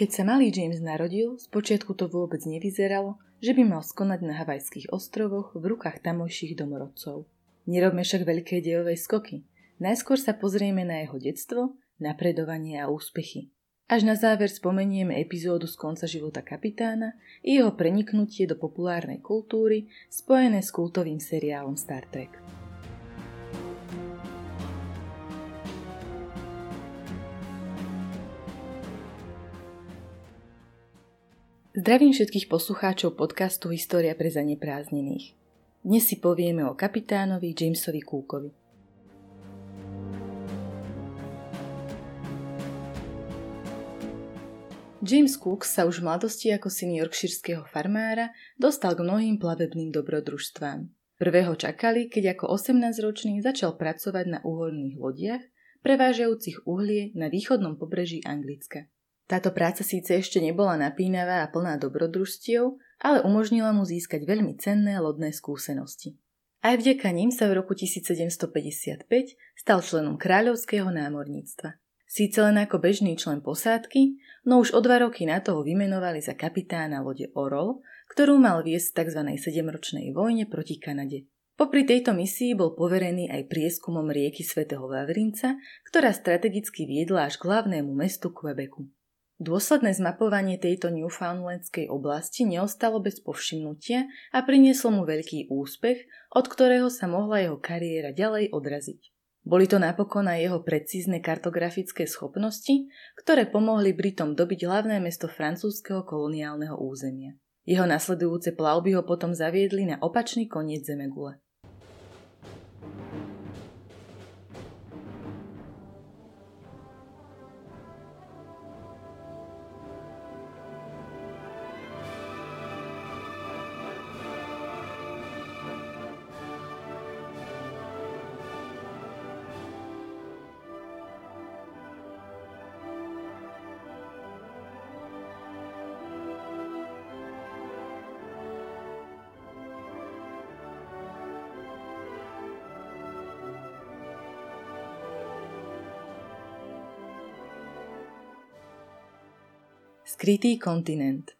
Keď sa malý James narodil, spočiatku to vôbec nevyzeralo, že by mal skonať na Havajských ostrovoch v rukách tamojších domorodcov. Nerobme však veľké dejové skoky. Najskôr sa pozrieme na jeho detstvo, napredovanie a úspechy. Až na záver spomenieme epizódu z konca života kapitána i jeho preniknutie do populárnej kultúry spojené s kultovým seriálom Star Trek. Zdravím všetkých poslucháčov podcastu História pre zaneprázdnených. Dnes si povieme o kapitánovi Jamesovi Cookovi. James Cook sa už v mladosti ako syn yorkshireského farmára dostal k mnohým plavebným dobrodružstvám. Prvého čakali, keď ako 18-ročný začal pracovať na uholných lodiach, prevážajúcich uhlie na východnom pobreží Anglicka. Táto práca síce ešte nebola napínavá a plná dobrodružstiev, ale umožnila mu získať veľmi cenné lodné skúsenosti. Aj vďaka ním sa v roku 1755 stal členom kráľovského námorníctva. Síce len ako bežný člen posádky, no už o dva roky na toho vymenovali za kapitána lode Orol, ktorú mal viesť v tzv. sedemročnej vojne proti Kanade. Popri tejto misii bol poverený aj prieskumom rieky svätého Vavrinca, ktorá strategicky viedla až k hlavnému mestu Quebecu. Dôsledné zmapovanie tejto newfoundlandskej oblasti neostalo bez povšimnutia a prinieslo mu veľký úspech, od ktorého sa mohla jeho kariéra ďalej odraziť. Boli to napokon aj jeho precízne kartografické schopnosti, ktoré pomohli Britom dobiť hlavné mesto francúzského koloniálneho územia. Jeho nasledujúce plavby ho potom zaviedli na opačný koniec Zemegule. Skrytý kontinent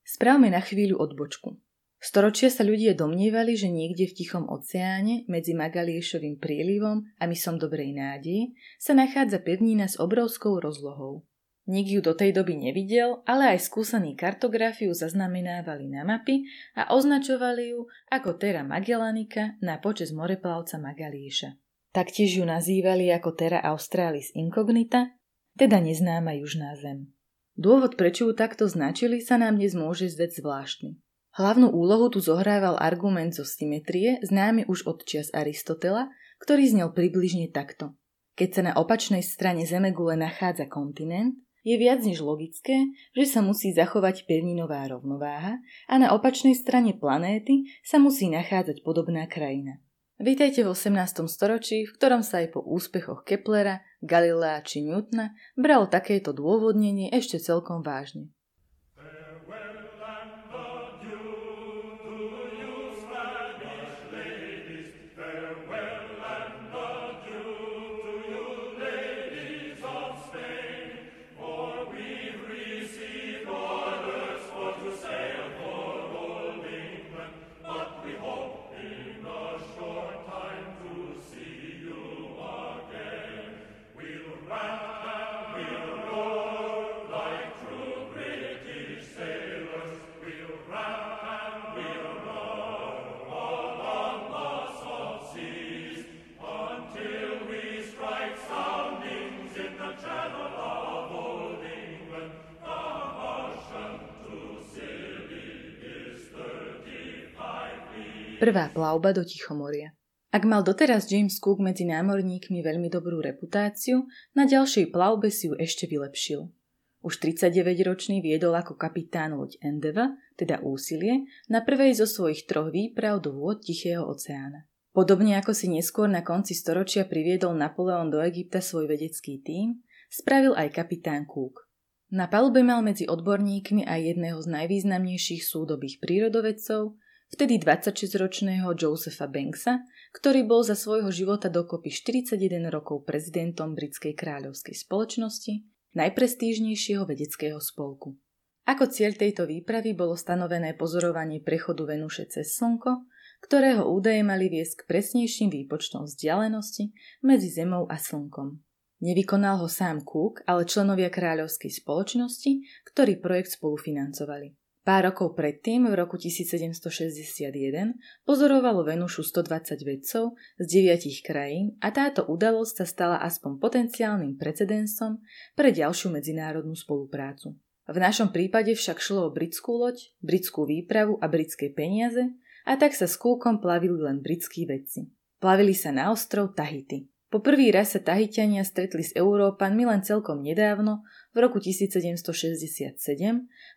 Správme na chvíľu odbočku. Storočia sa ľudia domnievali, že niekde v Tichom oceáne medzi Magaliešovým prílivom a mysom Dobrej nádeje sa nachádza pevnina s obrovskou rozlohou. Nik ju do tej doby nevidel, ale aj skúsení kartografiu zaznamenávali na mapy a označovali ju ako Terra Magellanica na počes moreplavca Magalieša. Taktiež ju nazývali ako Terra Australis Incognita, teda neznáma južná zem. Dôvod, prečo ju takto značili, sa nám dnes môže zdať zvláštny. Hlavnú úlohu tu zohrával argument zo symetrie, známy už od čias Aristotela, ktorý znel približne takto. Keď sa na opačnej strane Zemegule nachádza kontinent, je viac než logické, že sa musí zachovať pevninová rovnováha a na opačnej strane planéty sa musí nachádzať podobná krajina. Vítajte v 18. storočí, v ktorom sa aj po úspechoch Keplera, Galilea či Newtona bralo takéto dôvodnenie ešte celkom vážne. Prvá plavba do Tichomoria. Ak mal doteraz James Cook medzi námorníkmi veľmi dobrú reputáciu, na ďalšej plavbe si ju ešte vylepšil. Už 39-ročný viedol ako kapitán loď Endeavour, teda úsilie, na prvej zo svojich troch výprav do vôd Tichého oceána. Podobne ako si neskôr na konci storočia priviedol Napoleon do Egypta svoj vedecký tím, spravil aj kapitán Cook. Na palube mal medzi odborníkmi aj jedného z najvýznamnejších súdobých prírodovedcov, vtedy 26-ročného Josepha Banksa, ktorý bol za svojho života dokopy 41 rokov prezidentom britskej kráľovskej spoločnosti najprestížnejšieho vedeckého spolku. Ako cieľ tejto výpravy bolo stanovené pozorovanie prechodu Venuše cez Slnko, ktorého údaje mali viesť k presnejším výpočtom vzdialenosti medzi Zemou a Slnkom. Nevykonal ho sám Cook, ale členovia kráľovskej spoločnosti, ktorí projekt spolufinancovali. Pár rokov predtým, v roku 1761, pozorovalo Venušu 120 vedcov z deviatich krajín a táto udalosť sa stala aspoň potenciálnym precedensom pre ďalšiu medzinárodnú spoluprácu. V našom prípade však šlo o britskú loď, britskú výpravu a britské peniaze a tak sa s kúkom plavili len britskí vedci. Plavili sa na ostrov Tahiti. Po prvý raz sa Tahitiania stretli s Európanmi len celkom nedávno, v roku 1767,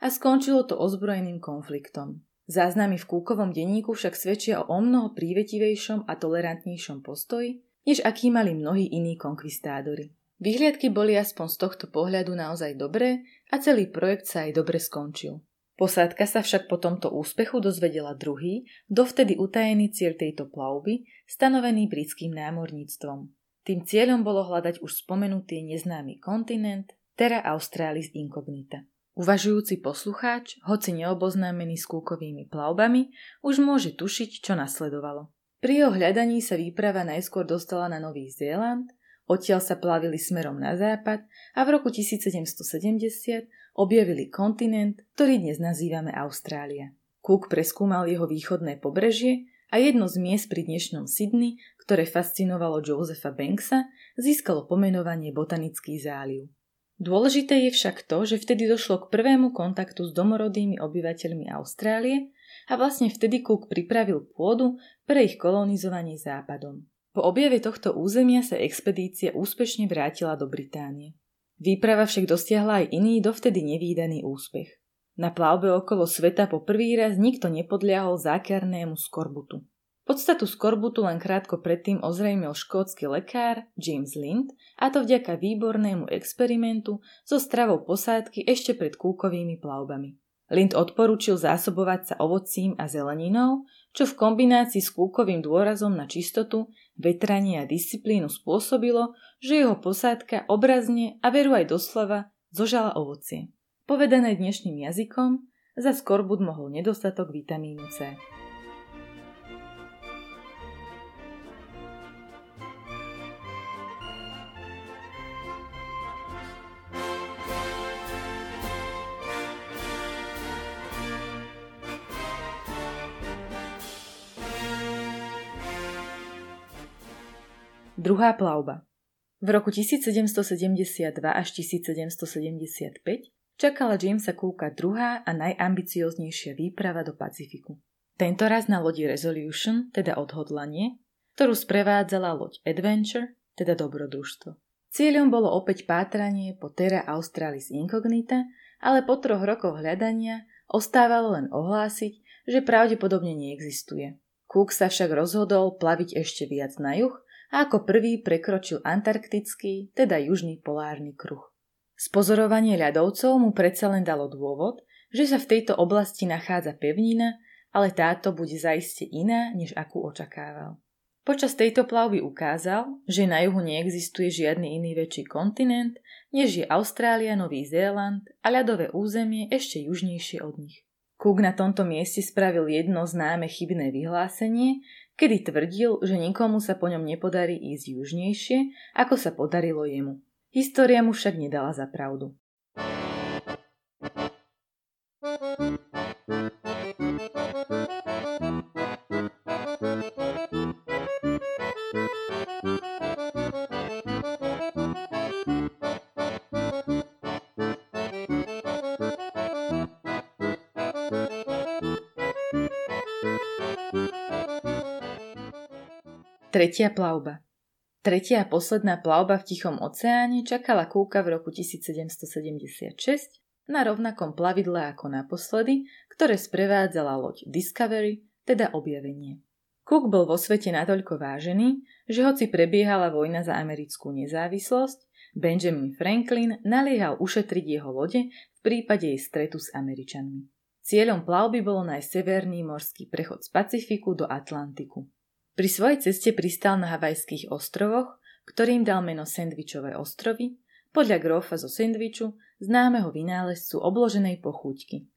a skončilo to ozbrojeným konfliktom. Záznamy v Kúkovom denníku však svedčia o mnoho prívetivejšom a tolerantnejšom postoji, než aký mali mnohí iní konkvistádori. Vyhliadky boli aspoň z tohto pohľadu naozaj dobré a celý projekt sa aj dobre skončil. Posádka sa však po tomto úspechu dozvedela druhý, dovtedy utajený cieľ tejto plavby, stanovený britským námorníctvom. Tým cieľom bolo hľadať už spomenutý neznámy kontinent Terra Australis Incognita. Uvažujúci poslucháč, hoci neoboznámený s kúkovými plavbami, už môže tušiť, čo nasledovalo. Pri jeho hľadaní sa výprava najskôr dostala na Nový Zéland, odtiaľ sa plavili smerom na západ a v roku 1770 objavili kontinent, ktorý dnes nazývame Austrália. Cook preskúmal jeho východné pobrežie a jedno z miest pri dnešnom Sydney, ktoré fascinovalo Josepha Banksa, získalo pomenovanie Botanický záliv. Dôležité je však to, že vtedy došlo k prvému kontaktu s domorodými obyvateľmi Austrálie a vlastne vtedy Cook pripravil pôdu pre ich kolonizovanie západom. Po objave tohto územia sa expedícia úspešne vrátila do Británie. Výprava však dosiahla aj iný dovtedy nevýdaný úspech. Na plavbe okolo sveta po prvý raz nikto nepodliahol zákernému skorbutu. Podstatu skorbutu len krátko predtým ozrejmil škótsky lekár James Lind a to vďaka výbornému experimentu so stravou posádky ešte pred kúkovými plavbami. Lind odporučil zásobovať sa ovocím a zeleninou, čo v kombinácii s kúkovým dôrazom na čistotu, vetranie a disciplínu spôsobilo, že jeho posádka obrazne a veru aj doslova zožala ovocie. Povedané dnešným jazykom, za skorbut mohol nedostatok vitamínu C. Druhá plavba. V roku 1772 až 1775 čakala Jamesa Cooka druhá a najambicioznejšia výprava do Pacifiku. Tento raz na lodi Resolution, teda odhodlanie, ktorú sprevádzala loď Adventure, teda dobrodružstvo. Cieľom bolo opäť pátranie po Terra Australis Incognita, ale po troch rokoch hľadania ostávalo len ohlásiť, že pravdepodobne neexistuje. Cook sa však rozhodol plaviť ešte viac na juh a ako prvý prekročil antarktický, teda južný polárny kruh. Spozorovanie ľadovcov mu predsa len dalo dôvod, že sa v tejto oblasti nachádza pevnina, ale táto bude zaiste iná, než akú očakával. Počas tejto plavby ukázal, že na juhu neexistuje žiadny iný väčší kontinent, než je Austrália, Nový Zéland a ľadové územie ešte južnejšie od nich. Cook na tomto mieste spravil jedno známe chybné vyhlásenie, kedy tvrdil, že nikomu sa po ňom nepodarí ísť južnejšie, ako sa podarilo jemu. História mu však nedala za pravdu. Tretia plavba Tretia a posledná plavba v Tichom oceáne čakala Kúka v roku 1776 na rovnakom plavidle ako naposledy, ktoré sprevádzala loď Discovery, teda objavenie. Cook bol vo svete natoľko vážený, že hoci prebiehala vojna za americkú nezávislosť, Benjamin Franklin naliehal ušetriť jeho lode v prípade jej stretu s Američanmi. Cieľom plavby bolo nájsť severný morský prechod z Pacifiku do Atlantiku. Pri svojej ceste pristal na Havajských ostrovoch, ktorým dal meno Sandvičové ostrovy, podľa grofa zo sendviču, známeho vynálezcu obloženej pochúťky.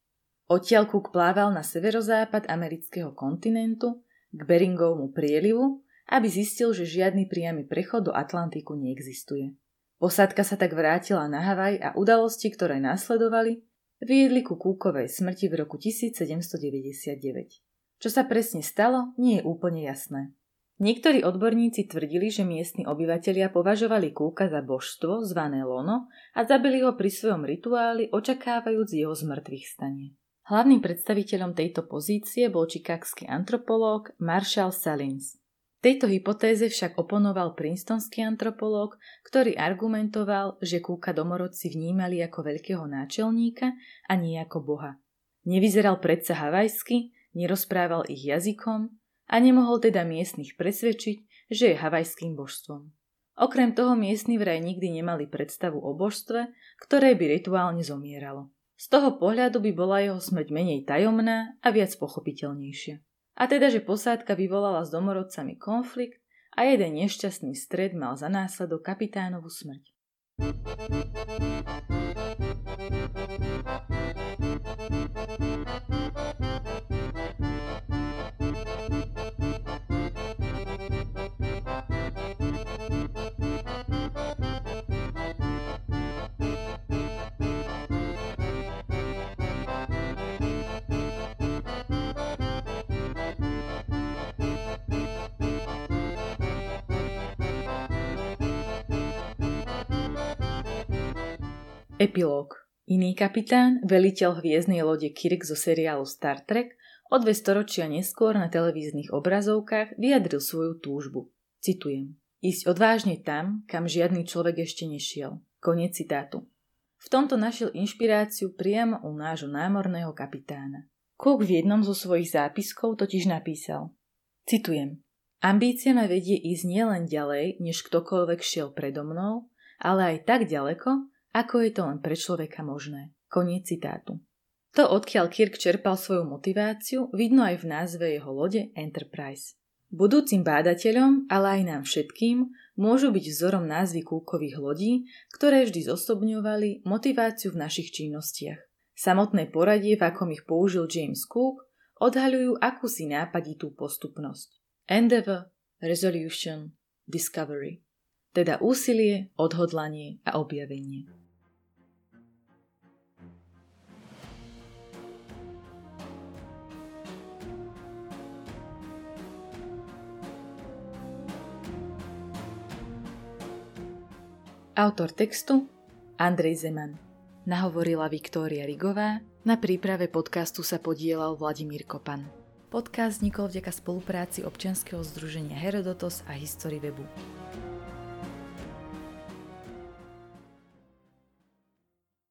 Odtiaľ Cook plával na severozápad amerického kontinentu k Beringovmu prielivu, aby zistil, že žiadny priamy prechod do Atlantiku neexistuje. Posádka sa tak vrátila na Havaj a udalosti, ktoré následovali, viedli ku Kúkovej smrti v roku 1799. Čo sa presne stalo, nie je úplne jasné. Niektorí odborníci tvrdili, že miestni obyvatelia považovali kúka za božstvo zvané Lono a zabili ho pri svojom rituáli, očakávajúc jeho zmrtvých stanie. Hlavným predstaviteľom tejto pozície bol čikagský antropológ Marshall Salins. Tejto hypotéze však oponoval prinstonský antropológ, ktorý argumentoval, že kúka domorodci vnímali ako veľkého náčelníka a nie ako boha. Nevyzeral predsa havajsky, nerozprával ich jazykom a nemohol teda miestnych presvedčiť, že je havajským božstvom. Okrem toho miestni vraj nikdy nemali predstavu o božstve, ktoré by rituálne zomieralo. Z toho pohľadu by bola jeho smrť menej tajomná a viac pochopiteľnejšia. A teda, že posádka vyvolala s domorodcami konflikt a jeden nešťastný stred mal za následok kapitánovú smrť. Epilóg Iný kapitán, veliteľ hviezdnej lode Kirk zo seriálu Star Trek, o dve storočia neskôr na televíznych obrazovkách vyjadril svoju túžbu. Citujem. Ísť odvážne tam, kam žiadny človek ešte nešiel. Koniec citátu. V tomto našiel inšpiráciu priamo u nášho námorného kapitána. Cook v jednom zo svojich zápiskov totiž napísal. Citujem. Ambícia ma vedie ísť nielen ďalej, než ktokoľvek šiel predo mnou, ale aj tak ďaleko, ako je to len pre človeka možné. Koniec citátu. To, odkiaľ Kirk čerpal svoju motiváciu, vidno aj v názve jeho lode Enterprise. Budúcim bádateľom, ale aj nám všetkým, môžu byť vzorom názvy kúkových lodí, ktoré vždy zosobňovali motiváciu v našich činnostiach. Samotné poradie, v akom ich použil James Cook, odhaľujú akúsi nápaditú postupnosť. Endeavor, Resolution, Discovery. Teda úsilie, odhodlanie a objavenie. Autor textu Andrej Zeman. Nahovorila Viktória Rigová, na príprave podcastu sa podielal Vladimír Kopan. Podcast vznikol vďaka spolupráci občianskeho združenia Herodotos a History Webu.